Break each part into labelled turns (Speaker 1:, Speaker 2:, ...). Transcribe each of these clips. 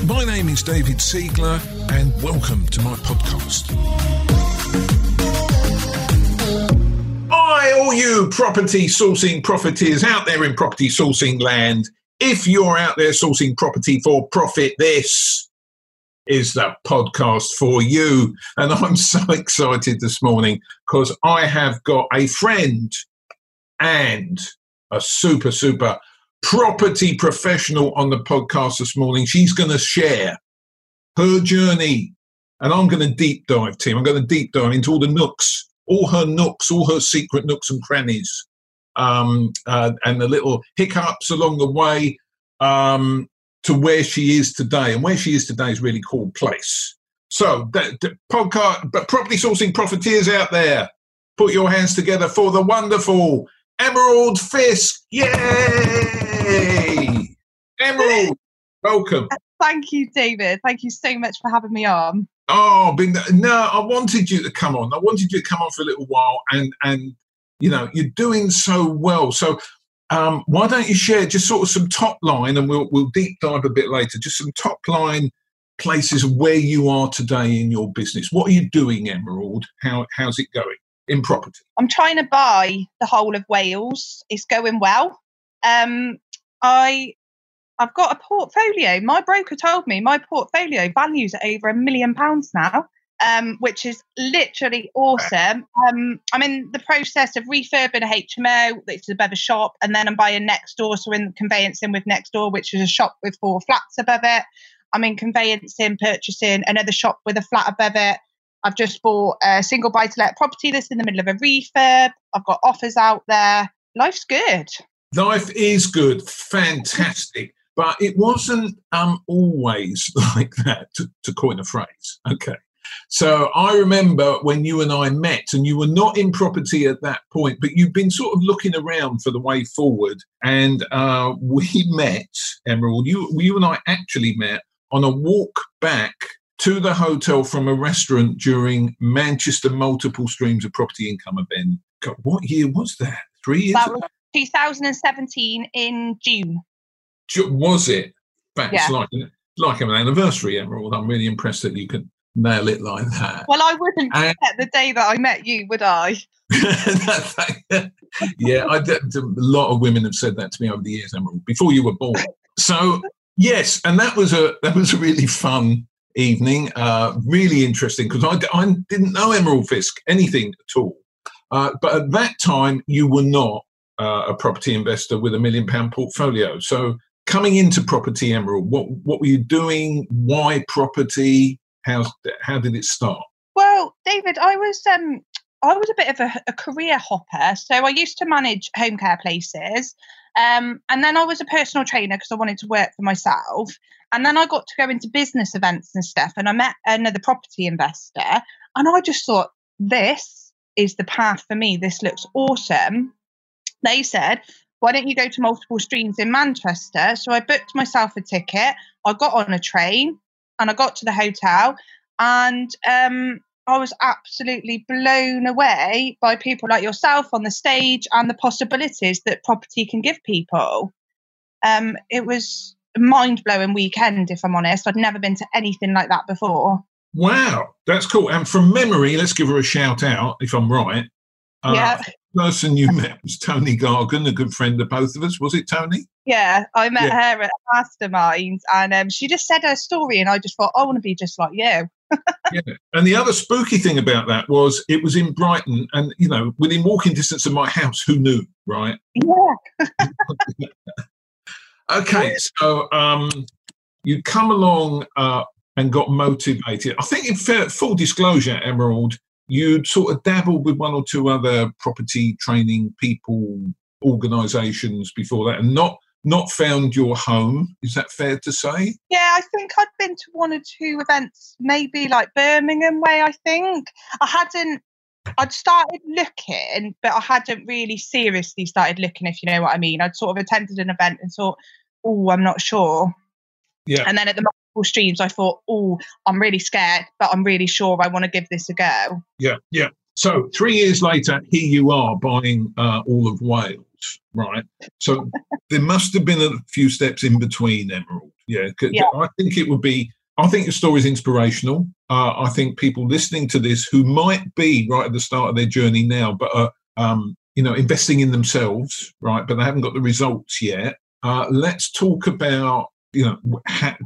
Speaker 1: My name is David Siegler, and welcome to my podcast. Hi, all you property sourcing profiteers out there in property sourcing land. If you're out there sourcing property for profit, this is the podcast for you. And I'm so excited this morning because I have got a friend and a super, super property professional on the podcast this morning. She's going to share her journey, and I'm going to deep dive, Tim. I'm going to deep dive into all the nooks, all her nooks, all her secret nooks and crannies, um, uh, and the little hiccups along the way um, to where she is today. And where she is today is really called place. So, the, the podcast, but property sourcing profiteers out there, put your hands together for the wonderful Emerald Fisk. Yay! Emerald, welcome.
Speaker 2: Thank you, David. Thank you so much for having me on.
Speaker 1: Oh, been no, I wanted you to come on. I wanted you to come on for a little while, and and you know you're doing so well. So um, why don't you share just sort of some top line, and we'll we'll deep dive a bit later. Just some top line places where you are today in your business. What are you doing, Emerald? How how's it going in property?
Speaker 2: I'm trying to buy the whole of Wales. It's going well. Um, I I've got a portfolio. My broker told me my portfolio values at over a million pounds now, um, which is literally awesome. Um, I'm in the process of refurbing a HMO, which is above a shop, and then I'm buying next door, so in conveyancing with next door, which is a shop with four flats above it. I'm in conveyancing, purchasing another shop with a flat above it. I've just bought a single buy to let property that's in the middle of a refurb. I've got offers out there. Life's good.
Speaker 1: Life is good, fantastic, but it wasn't um, always like that, to, to coin a phrase. Okay. So I remember when you and I met, and you were not in property at that point, but you've been sort of looking around for the way forward. And uh, we met, Emerald, you, you and I actually met on a walk back to the hotel from a restaurant during Manchester Multiple Streams of Property Income event. God, what year was that? Three years
Speaker 2: That
Speaker 1: ago?
Speaker 2: was 2017 in June.
Speaker 1: Was it? That's
Speaker 2: Yeah.
Speaker 1: like like an anniversary, Emerald. I'm really impressed that you can nail it like that.
Speaker 2: Well, I wouldn't
Speaker 1: And-
Speaker 2: forget the day that I met you, would I?
Speaker 1: yeah, I a lot of women have said that to me over the years, Emerald, before you were born. So yes, and that was a that was a really fun evening, uh, really interesting because I, I didn't know Emerald Fisk anything at all. Uh, but at that time, you were not uh, a property investor with a million pound portfolio. So coming into property, Emerald, what what were you doing? Why property? How how did it start?
Speaker 2: Well, David, I was um I was a bit of a, a career hopper. So I used to manage home care places. Um, and then I was a personal trainer because I wanted to work for myself. And then I got to go into business events and stuff. And I met another property investor. And I just thought, this is the path for me. This looks awesome. They said, why don't you go to multiple streams in Manchester? So I booked myself a ticket. I got on a train and I got to the hotel. And um, I was absolutely blown away by people like yourself on the stage and the possibilities that property can give people. Um, it was a mind blowing weekend, if I'm honest. I'd never been to anything like that before.
Speaker 1: Wow, that's cool. And from memory, let's give her a shout out if I'm right. Uh,
Speaker 2: yeah,
Speaker 1: person you met was Tony Gargan, a good friend of both of us. Was it Tony?
Speaker 2: yeah. I met
Speaker 1: Yeah.
Speaker 2: her at Masterminds, and um, she just said her story, and I just thought, I want to be just like you.
Speaker 1: Yeah. And the other spooky thing about that was it was in Brighton, and you know, within walking distance of my house. Who knew, right?
Speaker 2: Yeah.
Speaker 1: Okay, so um, you come along uh, and got motivated. I think, in fair, full disclosure, Emerald, you'd sort of dabbled with one or two other property training people, organisations before that, and not not found your home. Is that fair to say?
Speaker 2: Yeah, I think I'd been to one or two events, maybe like Birmingham way, I think. I hadn't I'd started looking, but I hadn't really seriously started looking, if you know what I mean. I'd sort of attended an event and thought, oh, I'm not sure.
Speaker 1: Yeah.
Speaker 2: And then at the streams, I thought, oh, I'm really scared, but I'm really sure I want to give this a go.
Speaker 1: Yeah, yeah. So three years later, here you are buying uh, all of Wales, right? So there must have been a few steps in between, Emerald. Yeah, yeah. I think it would be. I think your story is inspirational. Uh, I think people listening to this who might be right at the start of their journey now, but are um, you know investing in themselves, right, but they haven't got the results yet. Uh, let's talk about you know ha-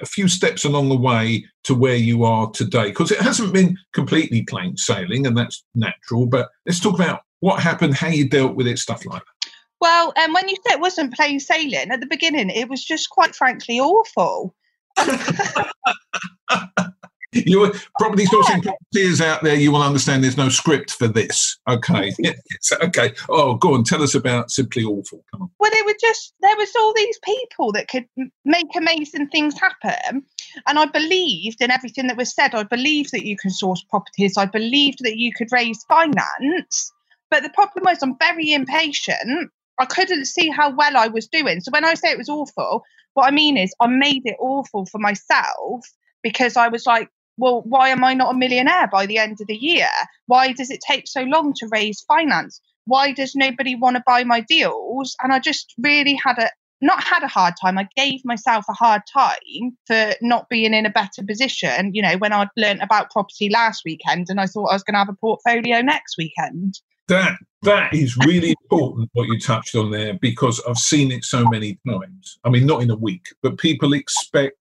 Speaker 1: a few steps along the way to where you are today because it hasn't been completely plain sailing and that's natural but let's talk about what happened how you dealt with it stuff like that.
Speaker 2: Well um, when you said it wasn't plain sailing at the beginning it was just quite frankly awful
Speaker 1: you property sourcing properties out there. You will understand. There's no script for this. Okay, okay. Oh, go on. Tell us about Simply Awful. Come on.
Speaker 2: Well, it was just there was all these people that could make amazing things happen, and I believed in everything that was said. I believed that you can source properties. I believed that you could raise finance. But the problem was, I'm very impatient. I couldn't see how well I was doing. So when I say it was awful, what I mean is I made it awful for myself because I was like, well, why am I not a millionaire by the end of the year? Why does it take so long to raise finance? Why does nobody want to buy my deals? And I just really had a not had a hard time. I gave myself a hard time for not being in a better position. You know, when I'd learnt about property last weekend and I thought I was going to have a portfolio next weekend.
Speaker 1: That that is really important what you touched on there because I've seen it so many times. I mean, not in a week, but people expect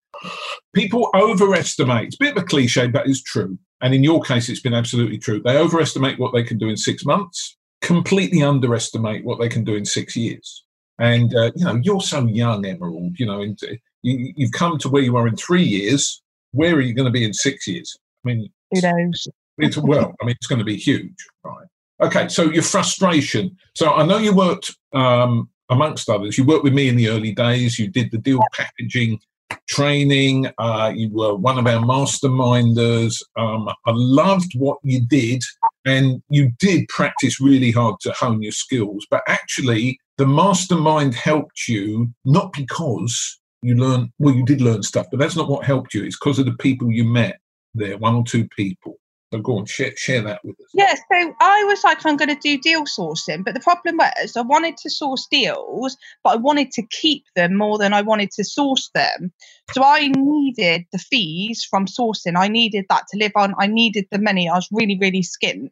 Speaker 1: people overestimate. It's a bit of a cliche, but it's true. And in your case, it's been absolutely true. They overestimate what they can do in six months, completely underestimate what they can do in six years. And uh, you know, you're so young, Emerald. You know, you, you've come to where you are in three years. Where are you going to be in six years? I mean,
Speaker 2: who knows?
Speaker 1: It's well, I mean, it's going to be huge, right? Okay, so your frustration. So I know you worked amongst others. You worked with me in the early days. You did the deal packaging training. Uh, you were one of our masterminders. Um, I loved what you did, and you did practice really hard to hone your skills. But actually, the mastermind helped you not because you learned, well, you did learn stuff, but that's not what helped you. It's because of the people you met there, one or two people. So go on, share, share that with us.
Speaker 2: Yeah, so I was like, I'm going to do deal sourcing. But the problem was, I wanted to source deals, but I wanted to keep them more than I wanted to source them. So I needed the fees from sourcing. I needed that to live on. I needed the money. I was really, really skint.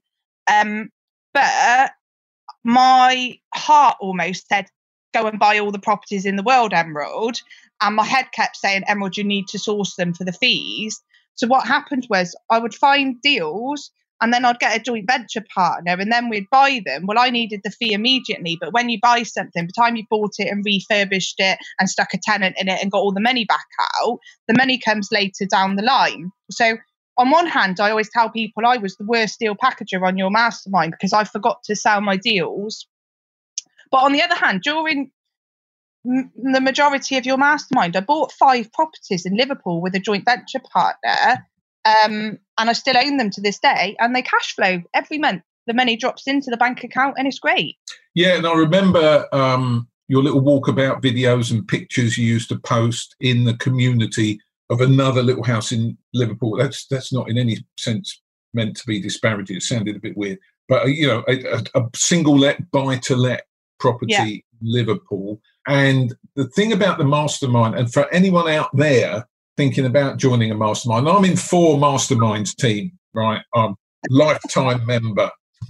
Speaker 2: Um, but my heart almost said, go and buy all the properties in the world, Emerald. And my head kept saying, Emerald, you need to source them for the fees. So what happened was I would find deals and then I'd get a joint venture partner and then we'd buy them. Well, I needed the fee immediately, but when you buy something, by the time you bought it and refurbished it and stuck a tenant in it and got all the money back out, the money comes later down the line. So on one hand, I always tell people I was the worst deal packager on your mastermind because I forgot to sell my deals. But on the other hand, during the majority of your mastermind. I bought five properties in Liverpool with a joint venture partner, um, and I still own them to this day. And they cash flow every month. The money drops into the bank account, and it's great.
Speaker 1: Yeah, and I remember um, your little walkabout videos and pictures you used to post in the community of another little house in Liverpool. That's that's not in any sense meant to be disparaging. It sounded a bit weird, but uh, you know, a, a single let buy to let property yeah. Liverpool and the thing about the mastermind, and for anyone out there thinking about joining a mastermind, I'm in four masterminds team, right? I'm lifetime member.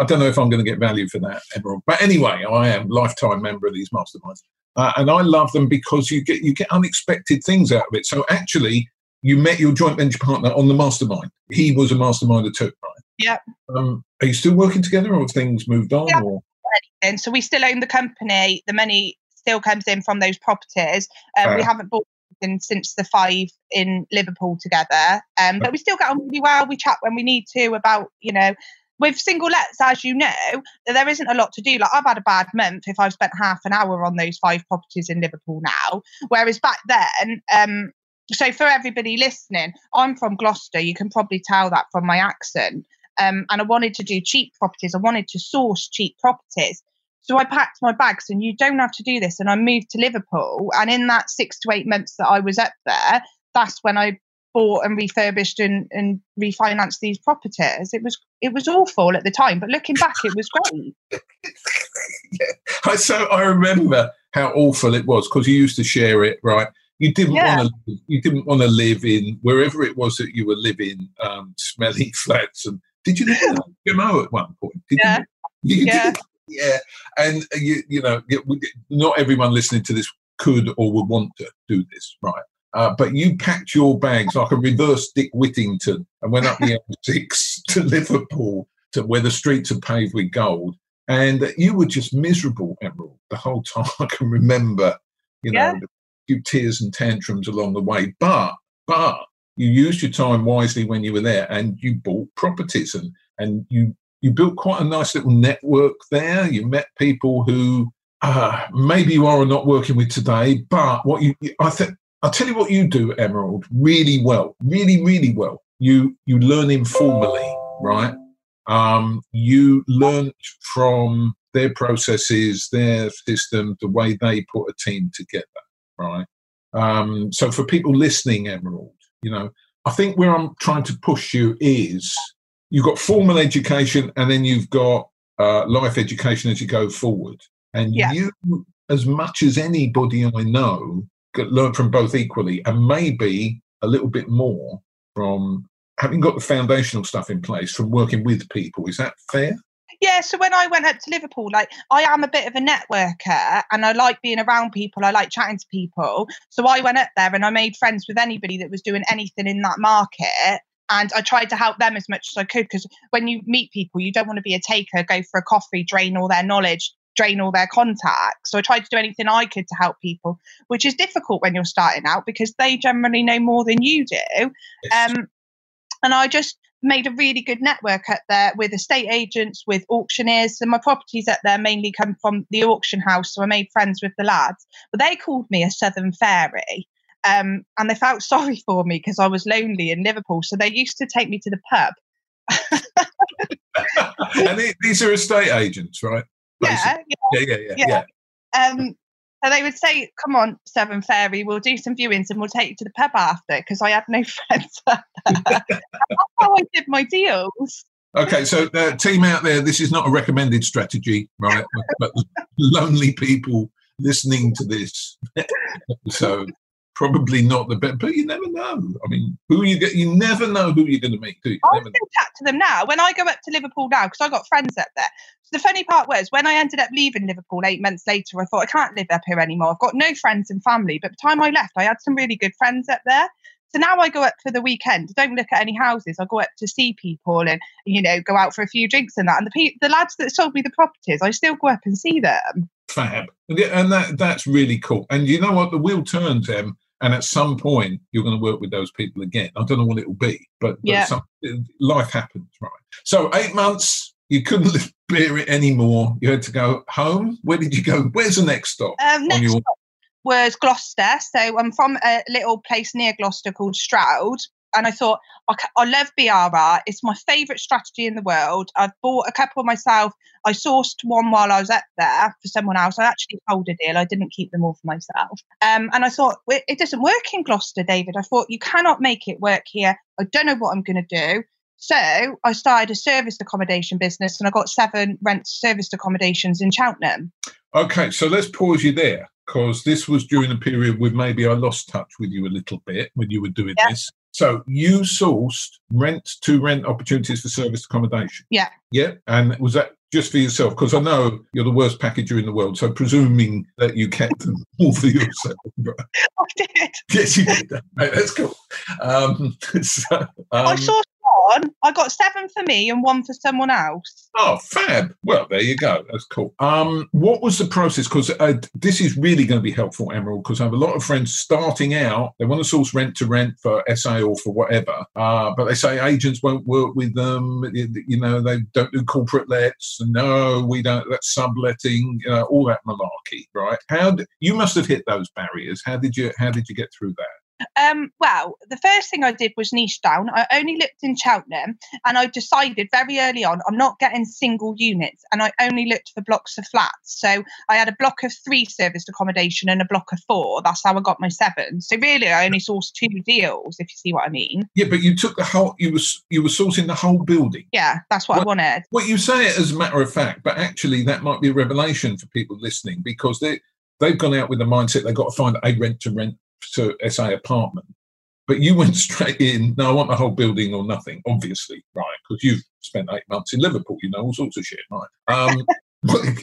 Speaker 1: I don't know if I'm going to get value for that, Emerald. But anyway, I am lifetime member of these masterminds, uh, and I love them because you get you get unexpected things out of it. So actually, you met your joint venture partner on the mastermind. He was a masterminder too, right?
Speaker 2: Yeah.
Speaker 1: Um, are you still working together, or have things moved on? Yeah. Or?
Speaker 2: So we still own the company. The money still comes in from those properties. Um, We haven't bought in since the five in Liverpool together, um, but we still get on really well. We chat when we need to about you know with single lets, as you know, there isn't a lot to do. Like I've had a bad month if I've spent half an hour on those five properties in Liverpool now. Whereas back then, um, so for everybody listening, I'm from Gloucester. You can probably tell that from my accent. Um, and I wanted to do cheap properties. I wanted to source cheap properties. So I packed my bags, and you don't have to do this. And I moved to Liverpool. And in that six to eight months that I was up there, that's when I bought and refurbished and, and refinanced these properties. It was it was awful at the time, but looking back, it was great.
Speaker 1: yeah. So I remember how awful it was because you used to share it, right? You didn't
Speaker 2: Yeah.
Speaker 1: want to. You didn't want to live in wherever it was that you were living, um, smelly flats. And did you live in a at one point? Did
Speaker 2: Yeah.
Speaker 1: You, you
Speaker 2: Yeah.
Speaker 1: did? Yeah. And you, you know, not everyone listening to this could or would want to do this, right? Uh, but you packed your bags like a reverse Dick Whittington and went up the M6 to Liverpool, to where the streets are paved with gold. And you were just miserable, Emerald, the whole time. I can remember, you know,
Speaker 2: Yeah.
Speaker 1: a few tears and tantrums along the way. But, but you used your time wisely when you were there and you bought properties and, and you, you built quite a nice little network there. You met people who uh, maybe you are not working with today, but what you, I think, I'll tell you what you do, Emerald, really well, really, really well. You you learn informally, right? Um, you learn from their processes, their system, the way they put a team together, right? Um, so for people listening, Emerald, you know, I think where I'm trying to push you is you've got formal education and then you've got uh, life education as you go forward. And
Speaker 2: Yeah.
Speaker 1: you, as much as anybody I know, could learn from both equally and maybe a little bit more from having got the foundational stuff in place from working with people. Is that fair?
Speaker 2: Yeah, so when I went up to Liverpool, like I am a bit of a networker and I like being around people. I like chatting to people. So I went up there and I made friends with anybody that was doing anything in that market. And I tried to help them as much as I could because when you meet people, you don't want to be a taker, go for a coffee, drain all their knowledge, drain all their contacts. So I tried to do anything I could to help people, which is difficult when you're starting out because they generally know more than you do. Um, and I just made a really good network up there with estate agents, with auctioneers. And my properties up there mainly come from the auction house. So I made friends with the lads. But they called me a Southern Fairy. Um, and they felt sorry for me because I was lonely in Liverpool. So they used to take me to the pub.
Speaker 1: and the- these are estate agents, right?
Speaker 2: Yeah,
Speaker 1: Yeah, yeah, yeah,
Speaker 2: Yeah.
Speaker 1: yeah.
Speaker 2: Um, so they would say, "Come on, Seven Fairy, we'll do some viewings and we'll take you to the pub after." Because I had no friends. That's how I did my deals.
Speaker 1: Okay, so uh, team out there, this is not a recommended strategy, right? but lonely people listening to this episode, probably not the best. But you never know. I mean, who you get? You never know who you're going to meet. Do you?
Speaker 2: I still chat to them now. When I go up to Liverpool now, because I got friends up there. So the funny part was when I ended up leaving Liverpool eight months later, I thought I can't live up here anymore. I've got no friends and family. But the time I left, I had some really good friends up there. So now I go up for the weekend. I don't look at any houses. I go up to see people and you know go out for a few drinks and that. And the pe- the lads that sold me the properties, I still go up and see them.
Speaker 1: Fab, and, and that that's really cool. And you know what? The wheel turns, Em, and at some point you're going to work with those people again. I don't know what it will be, but, but some, life happens, right? So eight months, you couldn't bear it anymore. You had to go home. Where did you go? Where's the next stop
Speaker 2: Um, next
Speaker 1: your?
Speaker 2: was Gloucester. So I'm from a little place near Gloucester called Stroud. And I thought, I, I love BRR. It's my favourite strategy in the world. I've bought a couple myself. I sourced one while I was up there for someone else. I actually sold a deal. I didn't keep them all for myself. Um, and I thought, "Well, it doesn't work in Gloucester, David. I thought, you cannot make it work here. I don't know what I'm going to do. So I started a serviced accommodation business and I got seven rent serviced accommodations in Cheltenham.
Speaker 1: Okay, so let's pause you there because this was during a period where maybe I lost touch with you a little bit when you were doing
Speaker 2: Yeah.
Speaker 1: this. So you sourced rent to rent opportunities for service accommodation.
Speaker 2: Yeah.
Speaker 1: Yeah. And was that just for yourself? Because I know you're the worst packager in the world. So presuming that you kept them all for yourself.
Speaker 2: I did.
Speaker 1: Yes, you did. Right, that's cool. Um, so,
Speaker 2: I
Speaker 1: um,
Speaker 2: saw one. I got seven for me and one for someone else.
Speaker 1: Oh, fab. Well, there you go. That's cool. Um, what was the process? Because uh, this is really going to be helpful, Emerald, because I have a lot of friends starting out. They want to source rent to rent for SA or for whatever, uh, but they say agents won't work with them. You, know, they don't do corporate lets. No, we don't. That's subletting. You know, all that malarkey, right? How d- you must have hit those barriers. How did you? How did you get through that?
Speaker 2: Um, well, the first thing I did was niche down. I only looked in Cheltenham and I decided very early on I'm not getting single units and I only looked for blocks of flats. So I had a block of three serviced accommodation and a block of four. That's how I got my seven. So really I only sourced two deals, if you see what I mean.
Speaker 1: Yeah, but you took the whole. You were you were sourcing the whole building.
Speaker 2: Yeah, that's what I wanted.
Speaker 1: Well, you say it as a matter of fact, but actually that might be a revelation for people listening because they they've gone out with the mindset they've got to find a rent to rent to SA apartment, but you went straight in. No, I want the whole building or nothing. Obviously, right? Because you've spent eight months in Liverpool, you know all sorts of shit, right? Um,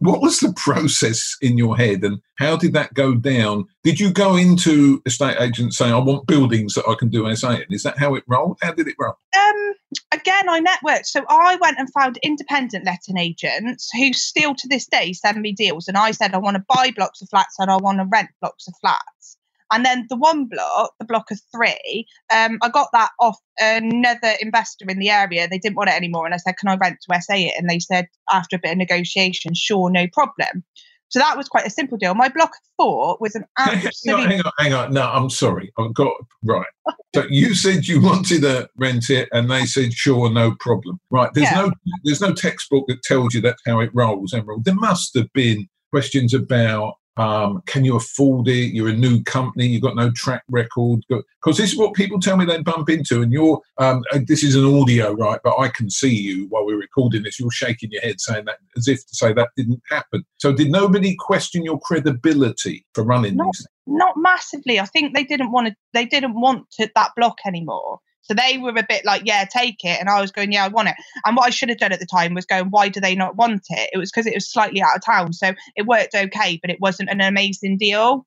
Speaker 1: what was the process in your head and how did that go down? Did you go into estate agents saying, I want buildings that I can do SA in? Is that how it rolled? How did it roll?
Speaker 2: Um, again, I networked. So I went and found independent letting agents who still to this day send me deals. And I said, I want to buy blocks of flats and I want to rent blocks of flats. And then the one block, the block of three, um, I got that off another investor in the area. They didn't want it anymore. And I said, Can I rent to SA it? And they said, after a bit of negotiation, sure, no problem. So that was quite a simple deal. My block of four was an absolute.
Speaker 1: hang, on, hang on, hang on. No, I'm sorry. I've got right. So you said you wanted to rent it, and they said sure, no problem. Right. There's yeah. no there's no textbook that tells you that's how it rolls, Emerald. There must have been questions about um, can you afford it? You're a new company. You've got no track record. Because this is what people tell me they bump into. And you're, um, this is an audio, right? But I can see you while we're recording this. You're shaking your head saying that as if to say that didn't happen. So did nobody question your credibility for running
Speaker 2: not,
Speaker 1: these?
Speaker 2: Not massively. I think they didn't want to. They didn't want to, that block anymore. So they were a bit like, yeah, take it. And I was going, yeah, I want it. And what I should have done at the time was going, why do they not want it? It was because it was slightly out of town. So it worked okay, but it wasn't an amazing deal.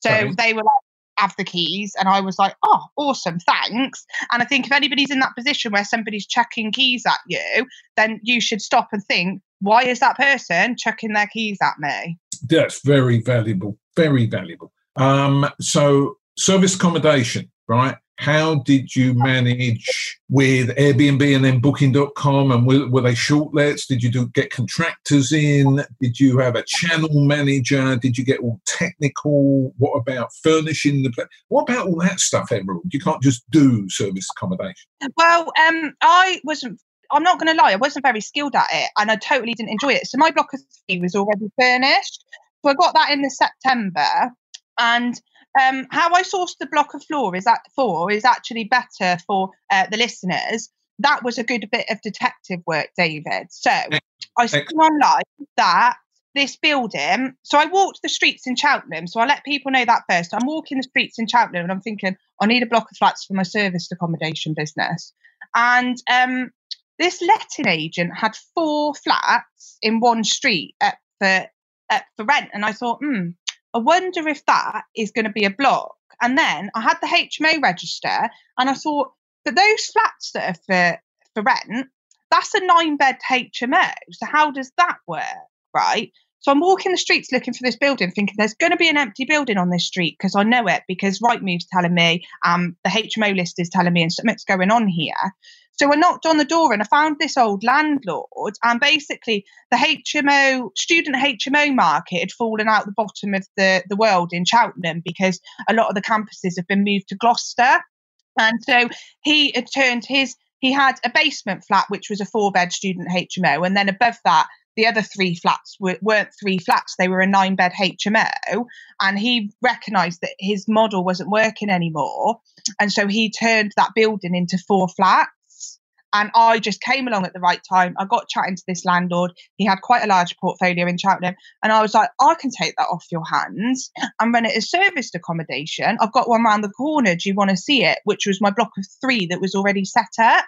Speaker 2: So right. they were like, have the keys. And I was like, oh, awesome, thanks. And I think if anybody's in that position where somebody's chucking keys at you, then you should stop and think, why is that person chucking their keys at me?
Speaker 1: That's very valuable, very valuable. Um, so service accommodation, right? How did you manage with Airbnb and then Booking.com? And were, were they short lets? Did you do, get contractors in? Did you have a channel manager? Did you get all technical? What about furnishing the place? What about all that stuff, Emerald? You can't just do service accommodation.
Speaker 2: Well, um, I wasn't I'm not going to lie, I wasn't very skilled at it and I totally didn't enjoy it. So my block of three was already furnished. So I got that in the September and um, how I sourced the block of floor is that for is actually better for uh, the listeners. That was a good bit of detective work, David. So I saw online that this building. So I walked the streets in Cheltenham. So I let people know that first. I'm walking the streets in Cheltenham and I'm thinking, I need a block of flats for my serviced accommodation business. And um, this letting agent had four flats in one street at, for, at, for rent. And I thought, hmm, I wonder if that is going to be a block. And then I had the HMO register and I thought, but those flats that are for, for rent, that's a nine bed HMO. So how does that work? Right. So I'm walking the streets looking for this building, thinking there's going to be an empty building on this street because I know it because Rightmove's telling me, um, the HMO list is telling me, and something's going on here. So I knocked on the door and I found this old landlord, and basically the HMO student HMO market had fallen out the bottom of the, the world in Cheltenham because a lot of the campuses have been moved to Gloucester. And so he had turned his he had a basement flat which was a four bed student HMO, and then above that the other three flats were, not three flats, they were a nine bed HMO. And he recognized that his model wasn't working anymore. And so he turned that building into four flats. And I just came along at the right time. I got chatting to this landlord. He had quite a large portfolio in Cheltenham. And I was like, I can take that off your hands and run it as serviced accommodation. I've got one round the corner. Do you want to see it? Which was my block of three that was already set up.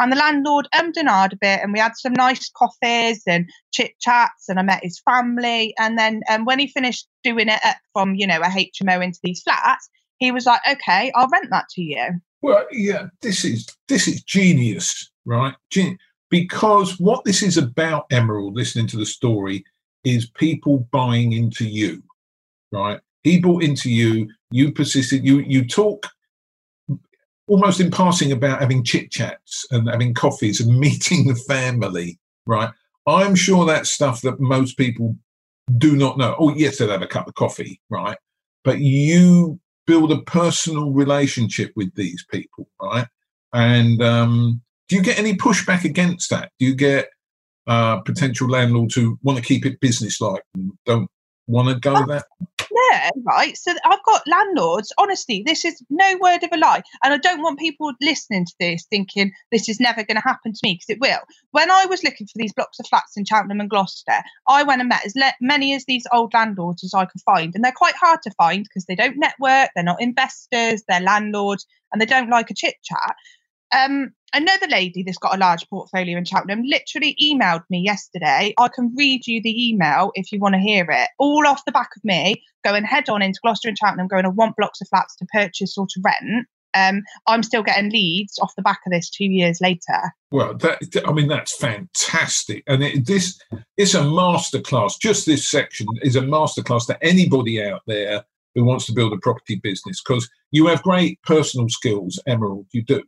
Speaker 2: And the landlord ummed and ahed a bit, and we had some nice coffees and chit chats, and I met his family. And then um, when he finished doing it from, you know, a HMO into these flats, he was like, okay, I'll rent that to you.
Speaker 1: Well, yeah, this is this is genius, right? Gen- because what this is about, Emerald, listening to the story, is people buying into you, right? He bought into you. You persisted. You you talk almost in passing about having chit chats and having coffees and meeting the family, right? I'm sure that's stuff that most people do not know. Oh, yes, they'll have a cup of coffee, right? But you build a personal relationship with these people, right? And um, do you get any pushback against that? Do you get uh, potential landlords who want to keep it business-like and don't want to go that?
Speaker 2: No, right. So I've got landlords. Honestly, this is no word of a lie. And I don't want people listening to this thinking this is never going to happen to me because it will. When I was looking for these blocks of flats in Cheltenham and Gloucester, I went and met as le- many as these old landlords as I could find. And they're quite hard to find because they don't network, they're not investors, they're landlords, and they don't like a chit chat. Um, another lady that's got a large portfolio in Cheltenham literally emailed me yesterday. I can read you the email if you want to hear it. All off the back of me going head on into Gloucester and Cheltenham, going to want blocks of flats to purchase or to rent. Um, I'm still getting leads off the back of this two years later.
Speaker 1: Well, that I mean that's fantastic, and it, this is a masterclass. Just this section is a masterclass to anybody out there who wants to build a property business because you have great personal skills, Emerald. You do,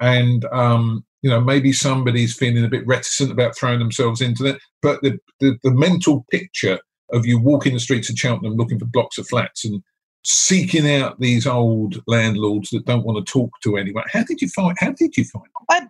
Speaker 1: and um, you know maybe somebody's feeling a bit reticent about throwing themselves into that but the, the, the mental picture of you walking the streets of cheltenham looking for blocks of flats and seeking out these old landlords that don't want to talk to anyone how did you find how did you find
Speaker 2: um,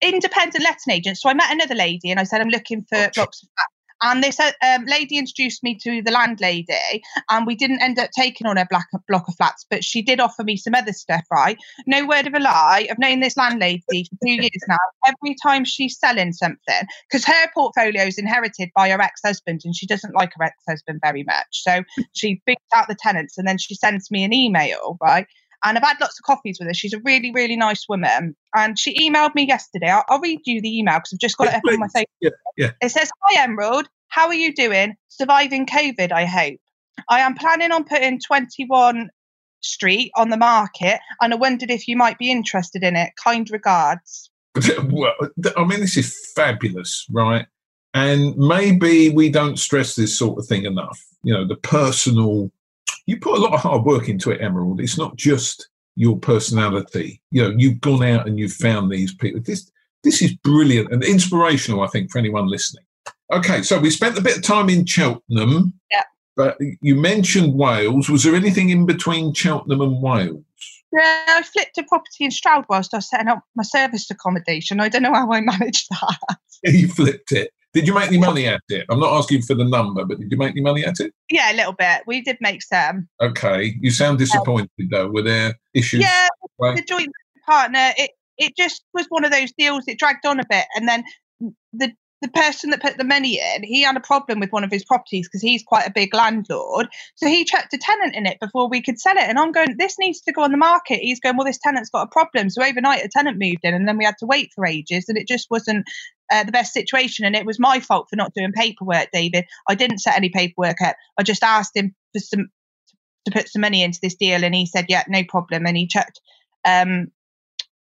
Speaker 2: independent letting agent so i met another lady and i said i'm looking for gotcha. blocks of flats and this um, lady introduced me to the landlady, and we didn't end up taking on her black block of flats, but she did offer me some other stuff, right? No word of a lie. I've known this landlady for two years now. Every time she's selling something, because her portfolio is inherited by her ex husband, and she doesn't like her ex husband very much. So she books out the tenants, and then she sends me an email, right? And I've had lots of coffees with her. She's a really, really nice woman. And she emailed me yesterday. I'll, I'll read you the email because I've just got it up on my phone.
Speaker 1: Yeah, yeah.
Speaker 2: It says, Hi, Emerald. How are you doing? Surviving COVID, I hope. I am planning on putting 21 Street on the market, and I wondered if you might be interested in it. Kind regards.
Speaker 1: well, I mean, this is fabulous, right? And maybe we don't stress this sort of thing enough. You know, the personal you put a lot of hard work into it, Emerald. It's not just your personality. You know, you've gone out and you've found these people. This this is brilliant and inspirational, I think, for anyone listening. Okay, so we spent a bit of time in Cheltenham.
Speaker 2: Yeah.
Speaker 1: But you mentioned Wales. Was there anything in between Cheltenham and Wales?
Speaker 2: Yeah, I flipped a property in Stroud whilst I was setting up my service accommodation. I don't know how I managed that.
Speaker 1: you flipped it. Did you make any money at it? I'm not asking for the number, but did you make any money at it?
Speaker 2: Yeah, a little bit. We did make some.
Speaker 1: Okay. You sound disappointed though. Were there issues?
Speaker 2: Yeah, the joint partner, it it just was one of those deals. It dragged on a bit, and then the the person that put the money in, he had a problem with one of his properties because he's quite a big landlord. So he checked a tenant in it before we could sell it. And I'm going, this needs to go on the market. He's going, well, this tenant's got a problem. So overnight, a tenant moved in, and then we had to wait for ages, and it just wasn't uh, the best situation. And it was my fault for not doing paperwork, David. I didn't set any paperwork up. I just asked him for some to put some money into this deal, and he said, yeah, no problem. And he checked um,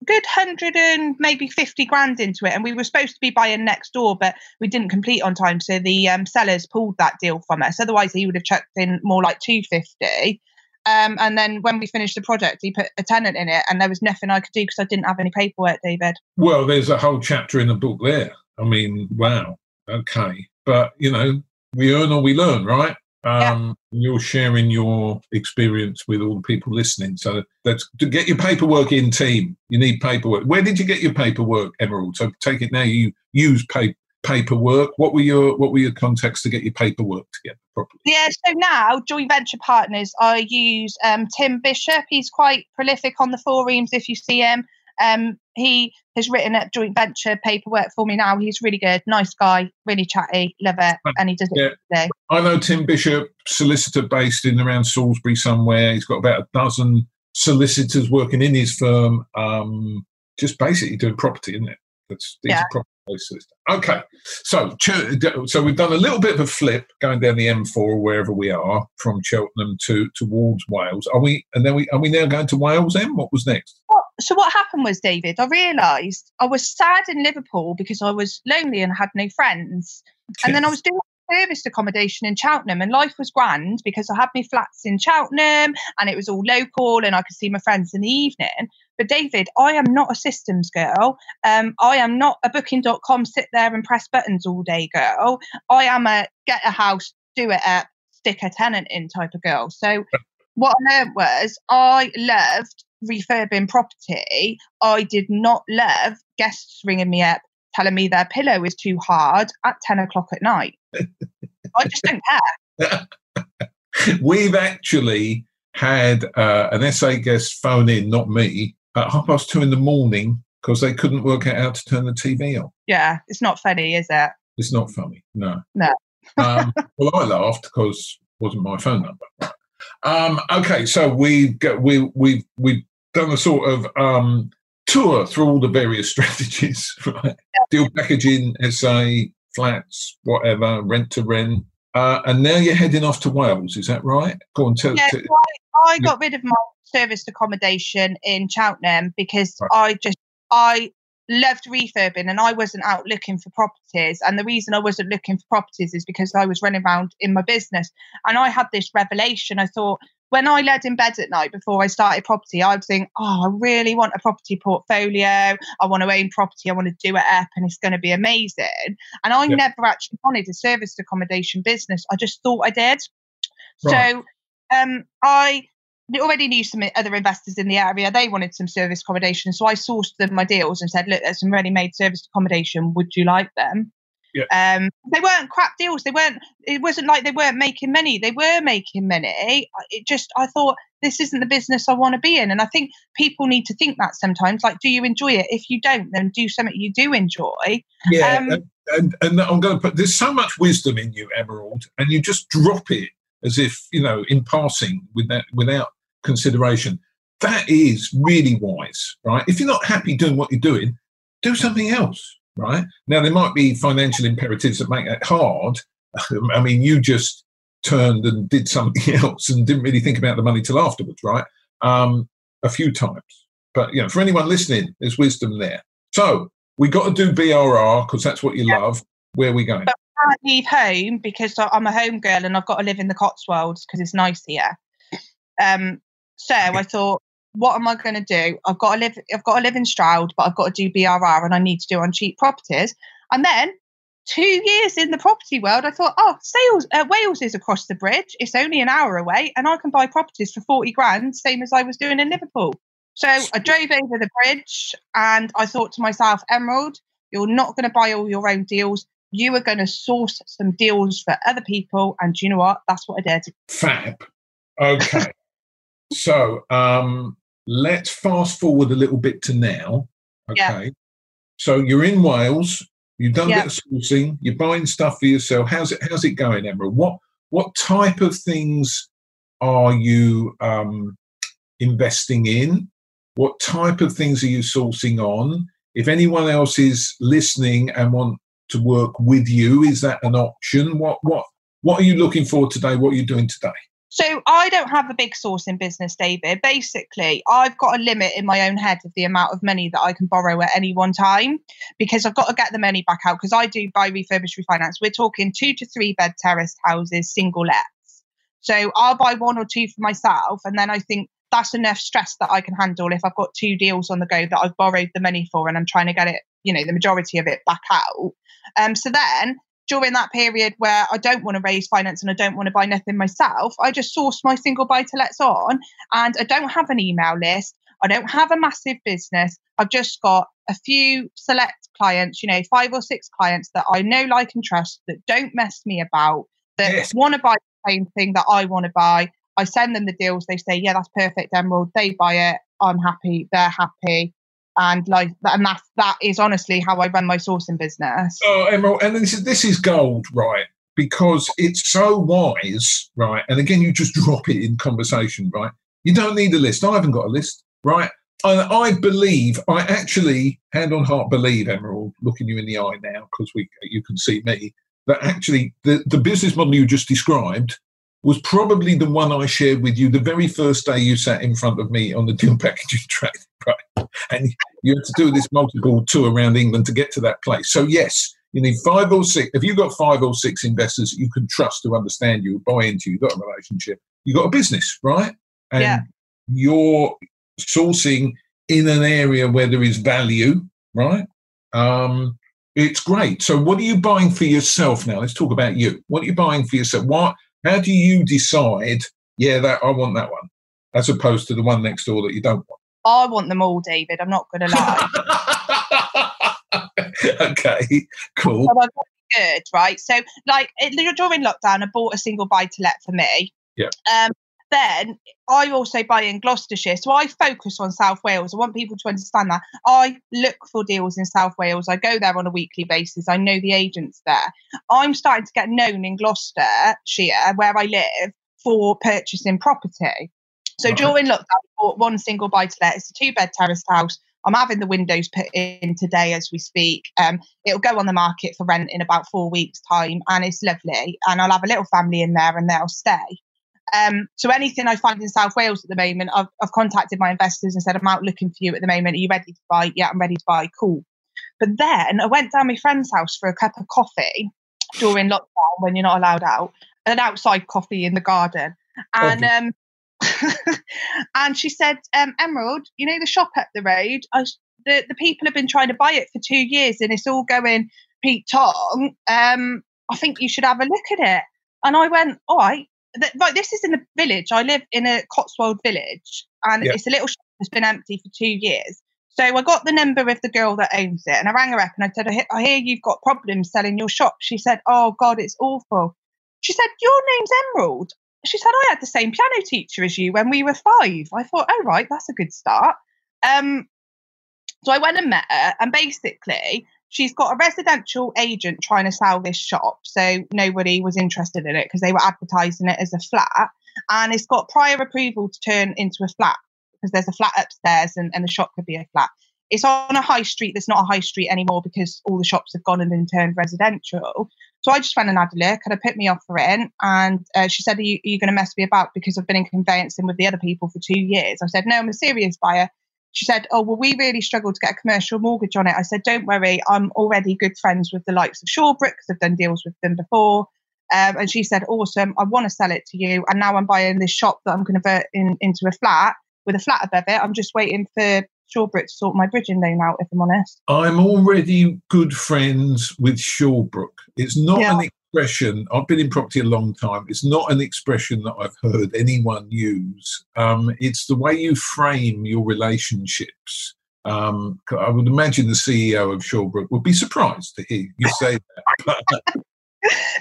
Speaker 2: good hundred and maybe 50 grand into it and we were supposed to be buying next door but we didn't complete on time so the um, sellers pulled that deal from us otherwise he would have chucked in more like 250 um, and then when we finished the project he put a tenant in it and there was nothing i could do because i didn't have any paperwork david
Speaker 1: well there's a whole chapter in the book there i mean wow okay but you know we earn or we learn right um, yeah. You're sharing your experience with all the people listening. So that's to get your paperwork in, team. You need paperwork. Where did you get your paperwork, Emerald? So take it now. You use paper paperwork. What were your what were your contacts to get your paperwork together properly?
Speaker 2: Yeah, so now joint venture partners. I use um, Tim Bishop. He's quite prolific on the forums. If you see him, um, he has written a joint venture paperwork for me now. He's really good, nice guy, really chatty, love it, and he does it yeah.
Speaker 1: I know Tim Bishop, solicitor based in around Salisbury somewhere. He's got about a dozen solicitors working in his firm, um, just basically doing property, isn't it? That's yeah. Property Okay, so so we've done a little bit of a flip going down the M4 or wherever we are from Cheltenham to towards Wales. Are we? And then we are we now going to Wales? M. What was next?
Speaker 2: so what happened was, David, I realised I was sad in Liverpool because I was lonely and had no friends, and then I was doing serviced accommodation in Cheltenham, and life was grand because I had my flats in Cheltenham and it was all local and I could see my friends in the evening. But David, I am not a systems girl. Um, I am not a booking.com sit there and press buttons all day girl. I am a get a house, do it up, stick a tenant in type of girl. So what I learned was I loved refurbing property. I did not love guests ringing me up telling me their pillow is too hard at 10 o'clock at night. I just don't care.
Speaker 1: we've actually had uh, an SA guest phone in, not me, at half past two in the morning because they couldn't work out how to turn the TV on.
Speaker 2: Yeah, it's not funny, is it?
Speaker 1: It's not funny, no.
Speaker 2: No.
Speaker 1: um, well, I laughed because it wasn't my phone number. Um, okay, so we've got, we we we've done a sort of um, tour through all the various strategies, right? Yeah. Deal packaging, SA, flats, whatever, rent to rent. Uh, and now you're heading off to Wales, is that right? Go on, tell.
Speaker 2: Yeah, I got rid of my serviced accommodation in Cheltenham because right. I just I loved refurbing and I wasn't out looking for properties. And the reason I wasn't looking for properties is because I was running around in my business. And I had this revelation. I thought, when I led in bed at night before I started property, I would think, oh, I really want a property portfolio. I want to own property. I want to do it up and it's going to be amazing. And I yeah. never actually wanted a serviced accommodation business. I just thought I did. Right. So um, I already knew some other investors in the area. They wanted some service accommodation. So I sourced them my deals and said, look, there's some ready made service accommodation. Would you like them? Yeah. Um, they weren't crap deals. They weren't. It wasn't like they weren't making money. They were making money. It just. I thought this isn't the business I want to be in, and I think people need to think that sometimes. Like, do you enjoy it? If you don't, then do something you do enjoy.
Speaker 1: Yeah, um, and, and, and I'm going to put. There's so much wisdom in you, Emerald, and you just drop it as if you know in passing without without consideration. That is really wise, right? If you're not happy doing what you're doing, do something else right? Now, there might be financial imperatives that make that hard. I mean, you just turned and did something else and didn't really think about the money till afterwards, right? Um, a few times. But, you know, for anyone listening, there's wisdom there. So we got to do BRR because that's what you yeah. love. Where are we going?
Speaker 2: But I can't leave home because I'm a home girl and I've got to live in the Cotswolds because it's nice here. Um, so I thought what am I going to do? I've got to live. I've got to live in Stroud, but I've got to do BRR, and I need to do on cheap properties. And then two years in the property world, I thought, oh, sales uh, Wales is across the bridge. It's only an hour away, and I can buy properties for forty grand, same as I was doing in Liverpool. So I drove over the bridge, and I thought to myself, Emerald, you're not going to buy all your own deals. You are going to source some deals for other people, and you know what? That's what I did.
Speaker 1: Fab. Okay. so um let's fast forward a little bit to now. Okay. Yeah. So you're in Wales. You've done yeah. a bit of sourcing. You're buying stuff for yourself. How's it? How's it going, Emma? What what type of things are you um, investing in? What type of things are you sourcing on? If anyone else is listening and want to work with you, is that an option? What what what are you looking for today? What are you doing today?
Speaker 2: So I don't have a big sourcing business, David. Basically, I've got a limit in my own head of the amount of money that I can borrow at any one time because I've got to get the money back out because I do buy refurbished refinance. We're talking two to three bed terraced houses, single lets. So I'll buy one or two for myself and then I think that's enough stress that I can handle if I've got two deals on the go that I've borrowed the money for and I'm trying to get it, you know, the majority of it back out. Um, so then during that period where I don't want to raise finance and I don't want to buy nothing myself, I just source my single buy to lets on and I don't have an email list. I don't have a massive business. I've just got a few select clients, you know, five or six clients that I know, like, and trust that don't mess me about, that yes. want to buy the same thing that I want to buy. I send them the deals. They say, yeah, that's perfect, Emerald. They buy it. I'm happy. They're happy and like and that that is honestly how I run my sourcing business.
Speaker 1: Oh, Emerald, and this is this is gold, right? Because it's so wise, right? And again, you just drop it in conversation, right? You don't need a list. I haven't got a list, right? I, I believe, I actually, hand on heart, believe, Emerald, looking you in the eye now because we you can see me, that actually the, the business model you just described was probably the one I shared with you the very first day you sat in front of me on the deal packaging track, right? And you had to do this multiple tour around England to get to that place. So yes, you need five or six. If you've got five or six investors that you can trust to understand you, buy into you, you've got a relationship, you've got a business, right? And yeah. you're sourcing in an area where there is value, right? Um, it's great. So, what are you buying for yourself now? Let's talk about you. What are you buying for yourself? What how do you decide, yeah, that I want that one, as opposed to the one next door that you don't want?
Speaker 2: I want them all, David. I'm not going to lie.
Speaker 1: okay, cool.
Speaker 2: So good, right? So, like during lockdown, I bought a single buy to let for me.
Speaker 1: Yeah.
Speaker 2: Um, then I also buy in Gloucestershire. So I focus on South Wales. I want people to understand that. I look for deals in South Wales. I go there on a weekly basis. I know the agents there. I'm starting to get known in Gloucestershire, where I live, for purchasing property. So right. during lockdown, I bought one single buy to let. It's a two bed terraced house. I'm having the windows put in today as we speak. Um, it'll go on the market for rent in about four weeks' time, and it's lovely. And I'll have a little family in there, and they'll stay. Um, so anything I find in South Wales at the moment, I've, I've contacted my investors and said, I'm out looking for you at the moment. Are you ready to buy? Yeah, I'm ready to buy. Cool. But then I went down my friend's house for a cup of coffee during lockdown when you're not allowed out, an outside coffee in the garden. And um, and she said, um, Emerald, you know the shop up the road? I, the, the people have been trying to buy it for two years and it's all going Pete Tong. Um, I think you should have a look at it. And I went, all right. Th- right, this is in a village. I live in a Cotswold village and yeah. it's a little shop that's been empty for two years. So I got the number of the girl that owns it and I rang her up and I said, I hear you've got problems selling your shop. She said, Oh God, it's awful. She said, Your name's Emerald she said, I had the same piano teacher as you when we were five. I thought, oh, right, that's a good start. Um, so I went and met her, and basically, she's got a residential agent trying to sell this shop. So nobody was interested in it because they were advertising it as a flat. And it's got prior approval to turn into a flat because there's a flat upstairs and, and the shop could be a flat. It's on a high street that's not a high street anymore because all the shops have gone and been turned residential. So I just went and had a look and I put me offer in. And uh, she said, Are you, you going to mess me about because I've been in conveyancing with the other people for two years? I said, No, I'm a serious buyer. She said, Oh, well, we really struggled to get a commercial mortgage on it. I said, Don't worry, I'm already good friends with the likes of Shawbrook because I've done deals with them before. Um, and she said, Awesome, I want to sell it to you. And now I'm buying this shop that I'm going to convert in, into a flat with a flat above it. I'm just waiting for Shawbrook to sort my bridging loan out, if I'm honest.
Speaker 1: I'm already good friends with Shawbrook. It's not yeah. an expression, I've been in property a long time. It's not an expression that I've heard anyone use. Um, it's the way you frame your relationships. Um, I would imagine the CEO of Shawbrook would be surprised to hear you say that.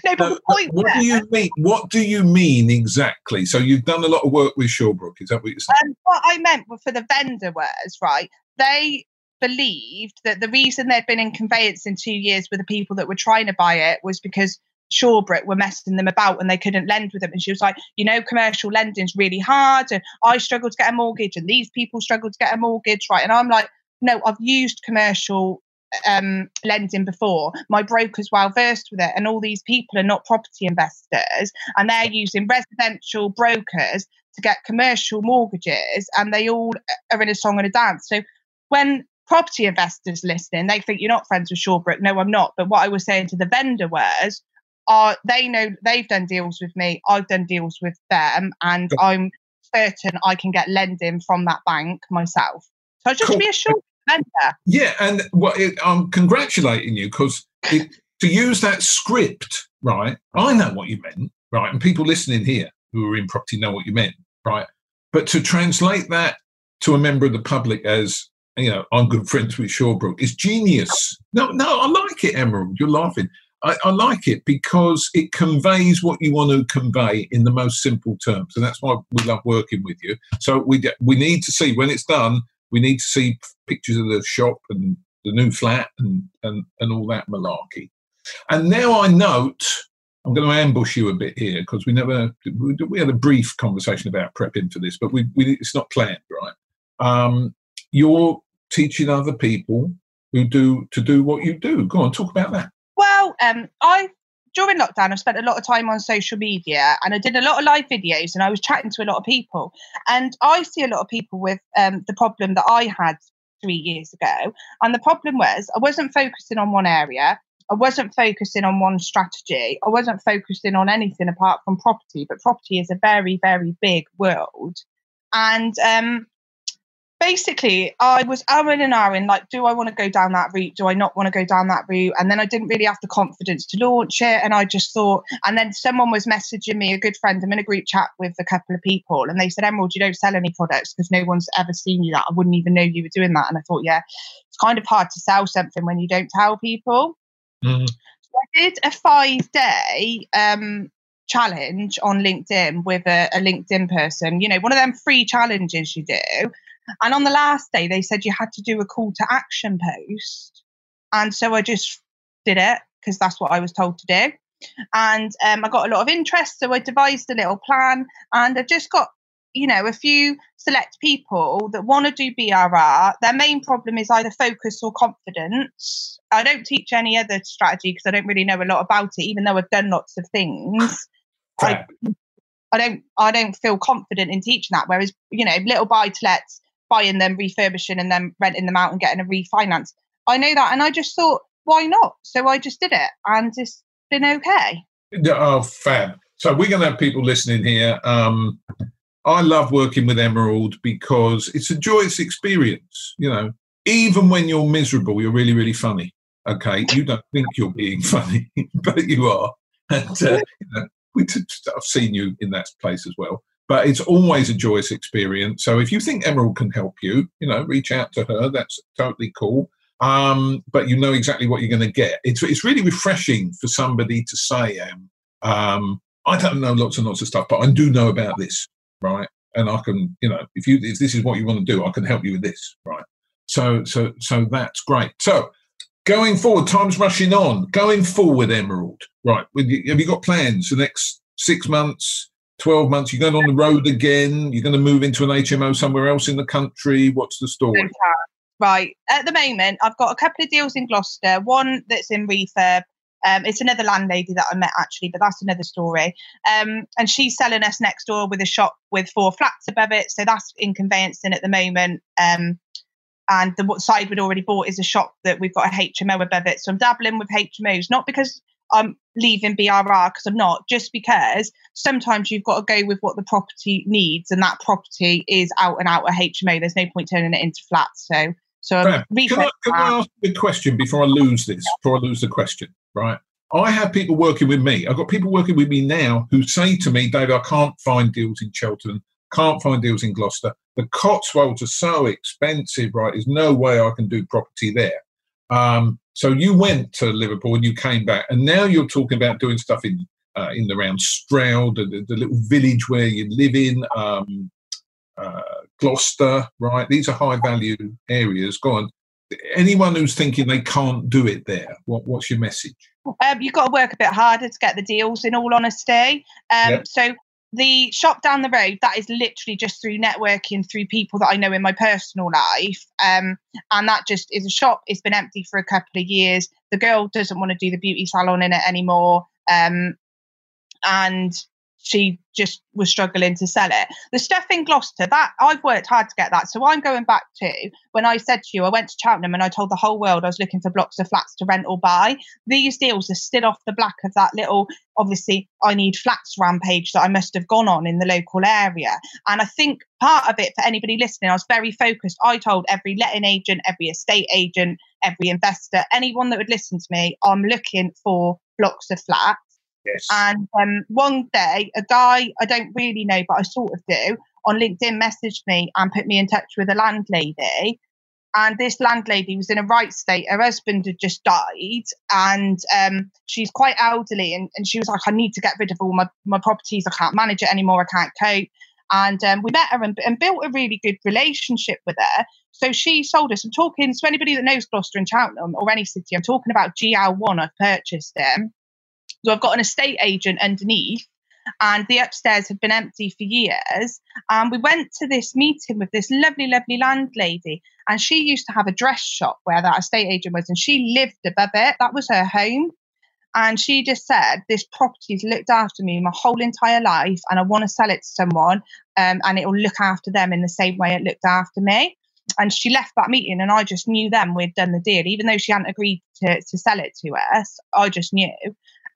Speaker 2: no, but the point
Speaker 1: what
Speaker 2: there,
Speaker 1: do you mean? What do you mean exactly? So you've done a lot of work with Shawbrook. Is that what you're saying?
Speaker 2: Um, what I meant for the vendor was right. They believed that the reason they'd been in conveyance in two years with the people that were trying to buy it was because Shawbrook were messing them about and they couldn't lend with them. And she was like, you know, commercial lending's really hard, and I struggle to get a mortgage, and these people struggle to get a mortgage, right? And I'm like, no, I've used commercial um, lending before. My broker's well versed with it, and all these people are not property investors, and they're using residential brokers to get commercial mortgages, and they all are in a song and a dance. So when property investors listening, they think you're not friends with Shawbrook. No, I'm not. But what I was saying to the vendor was, are they know they've done deals with me, I've done deals with them, and I'm certain I can get lending from that bank myself. So just cool. reassure
Speaker 1: yeah, and well, it, I'm congratulating you because to use that script, right? I know what you meant, right? And people listening here who are in property know what you meant, right? But to translate that to a member of the public as you know, I'm good friends with Shawbrook is genius. No, no, I like it, Emerald. You're laughing. I, I, like it because it conveys what you want to convey in the most simple terms, and that's why we love working with you. So we we need to see when it's done we need to see pictures of the shop and the new flat and, and, and all that malarkey. And now I note, I'm going to ambush you a bit here because we never, we had a brief conversation about prepping for this, but we, we it's not planned, right? Um, you're teaching other people who do to do what you do. Go on, talk about that.
Speaker 2: Well, um, I during lockdown, I spent a lot of time on social media and I did a lot of live videos and I was chatting to a lot of people. And I see a lot of people with um, the problem that I had three years ago. And the problem was I wasn't focusing on one area. I wasn't focusing on one strategy. I wasn't focusing on anything apart from property. But property is a very, very big world. And um, basically I was Aaron and Aaron, like, do I want to go down that route? Do I not want to go down that route? And then I didn't really have the confidence to launch it. And I just thought, and then someone was messaging me, a good friend, I'm in a group chat with a couple of people, and they said, Emerald, you don't sell any products because no one's ever seen you that. I wouldn't even know you were doing that. And I thought, yeah, it's kind of hard to sell something when you don't tell people. Mm-hmm. So I did a five day um, challenge on LinkedIn with a, a LinkedIn person, you know, one of them free challenges you do. And on the last day, they said you had to do a call to action post. And so I just did it because that's what I was told to do. And um, I got a lot of interest. So I devised a little plan and I've just got, you know, a few select people that want to do BRR. Their main problem is either focus or confidence. I don't teach any other strategy because I don't really know a lot about it, even though I've done lots of things. I, I don't I don't feel confident in teaching that. Whereas, you know, little buy to lets, buying them, refurbishing and then renting them out and getting a refinance. I know that. And I just thought, why not? So I just did it and it's been okay.
Speaker 1: Oh, fab. So we're going to have people listening here. Um, I love working with Emerald because it's a joyous experience. You know, even when you're miserable, you're really, really funny. Okay, you don't think you're being funny, but you are. And uh, you know, I've seen you in that place as well. But it's always a joyous experience. So if you think Emerald can help you, you know, reach out to her. That's totally cool. Um, but you know exactly what you're going to get. It's it's really refreshing for somebody to say, um, um, I don't know lots and lots of stuff, but I do know about this, right? And I can, you know, if you if this is what you want to do, I can help you with this, right? So so so that's great. So going forward, time's rushing on. Going forward, Emerald, right? Have you got plans for the next six months? 12 months, you're going on the road again, you're going to move into an HMO somewhere else in the country. What's the story?
Speaker 2: Right. At the moment, I've got a couple of deals in Gloucester, one that's in refurb. Um, it's another landlady that I met actually, but that's another story. Um, and she's selling us next door with a shop with four flats above it. So that's in conveyancing at the moment. Um, and the side we'd already bought is a shop that we've got a HMO above it. So I'm dabbling with HMOs, not because I'm leaving BRR because I'm not, just because sometimes you've got to go with what the property needs, and that property is out and out a HMO. There's no point turning it into flats. So, so
Speaker 1: can, I, can I ask you a question before I lose this? Before I lose the question, right? I have people working with me. I've got people working with me now who say to me, David, I can't find deals in Cheltenham, can't find deals in Gloucester. The Cotswolds are so expensive, right? There's no way I can do property there. Um, so you went to Liverpool and you came back, and now you're talking about doing stuff in uh, in around Stroud, the, the, little village where you live in, um, uh, Gloucester, right? These are high value areas. Go on. Anyone who's thinking they can't do it there, what, what's your message?
Speaker 2: Um, you've got to work a bit harder to get the deals. In all honesty, um, yep. so the shop down the road that is literally just through networking through people that i know in my personal life um, and that just is a shop. It's been empty for a couple of years. The girl doesn't want to do the beauty salon in it anymore um, and she just was struggling to sell it. The stuff in Gloucester, that I've worked hard to get that. So I'm going back to when I said to you, I went to Cheltenham and I told the whole world I was looking for blocks of flats to rent or buy. These deals are still off the back of that little, obviously, I need flats rampage that I must have gone on in the local area. And I think part of it for anybody listening, I was very focused. I told every letting agent, every estate agent, every investor, anyone that would listen to me, I'm looking for blocks of flats
Speaker 1: Yes.
Speaker 2: And um, one day, a guy I don't really know, but I sort of do, on LinkedIn messaged me and put me in touch with a landlady. And this landlady was in a right state. Her husband had just died, and um, she's quite elderly. And, and she was like, I need to get rid of all my, my properties. I can't manage it anymore. I can't cope. And um, we met her and, and, built a really good relationship with her. So she sold us. I'm talking to anybody that knows Gloucester and Cheltenham or any city. I'm talking about GL1. I've purchased them. So I've got an estate agent underneath, and the upstairs had been empty for years. And we went to this meeting with this lovely, lovely landlady, and she used to have a dress shop where that estate agent was, and she lived above it. That was her home. And she just said, This property's looked after me my whole entire life, and I want to sell it to someone, um, and it will look after them in the same way it looked after me. And she left that meeting, and I just knew then we'd done the deal, even though she hadn't agreed to, to sell it to us. I just knew.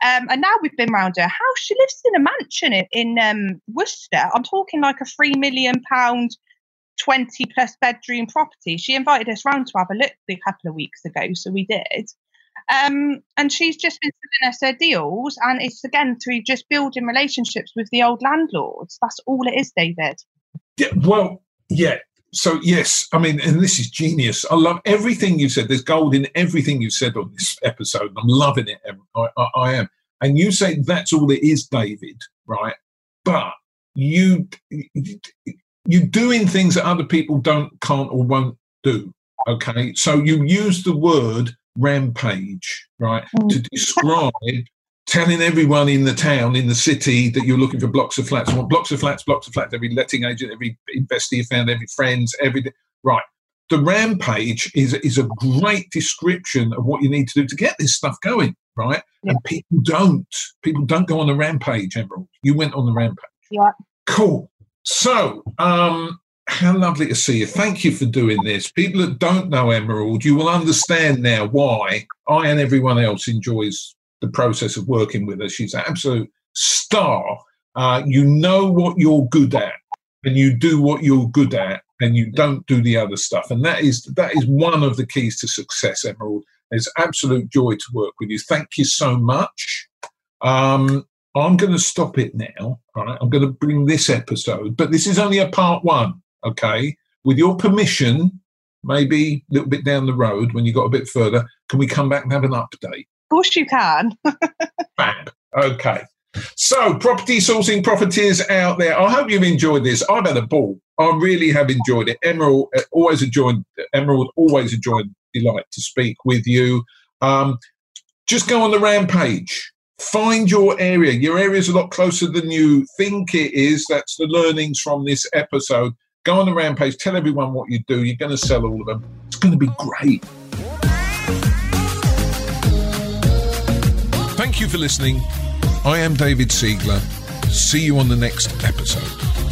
Speaker 2: Um, and now we've been round her house. She lives in a mansion in, in um, Worcester. I'm talking like a three million pound, twenty plus bedroom property. She invited us round to have a look a couple of weeks ago, so we did. Um, and she's just been selling us her deals, and it's again through just building relationships with the old landlords. That's all it is, David.
Speaker 1: Yeah, well, yeah. So yes, I mean, and this is genius. I love everything you said. There's gold in everything you said on this episode. I'm loving it. I, I, I am. and you say that's all it is, David, right? But you you're doing things that other people don't, can't, or won't do. Okay, so you use the word rampage, right, mm. to describe telling everyone in the town, in the city, that you're looking for blocks of flats. You want blocks of flats, blocks of flats, every letting agent, every investor you found, every friends, everything. Right. The rampage is, is a great description of what you need to do to get this stuff going, right? Yeah. And people don't. People don't go on the rampage, Emerald. You went on the rampage.
Speaker 2: Yeah.
Speaker 1: Cool. So, um, how lovely to see you. Thank you for doing this. People that don't know Emerald, you will understand now why I and everyone else enjoys the process of working with her. She's an absolute star. Uh, you know what you're good at, and you do what you're good at, and you don't do the other stuff. And that is that is one of the keys to success, Emerald. It's absolute joy to work with you. Thank you so much. Um, I'm going to stop it now. Right, I'm going to bring this episode, but this is only a part one. Okay, with your permission, maybe a little bit down the road when you got a bit further, can we come back and have an update?
Speaker 2: Course you can.
Speaker 1: Okay. So, property sourcing profiteers out there, I hope you've enjoyed this. I've had a ball. I really have enjoyed it. Emerald, uh, always enjoyed. Emerald, always enjoyed. Delight to speak with you. Um, just go on the rampage. Find your area. Your area is a lot closer than you think it is. That's the learnings from this episode. Go on the rampage. Tell everyone what you do. You're going to sell all of them. It's going to be great. Thank you for listening. I am David Siegler. See you on the next episode.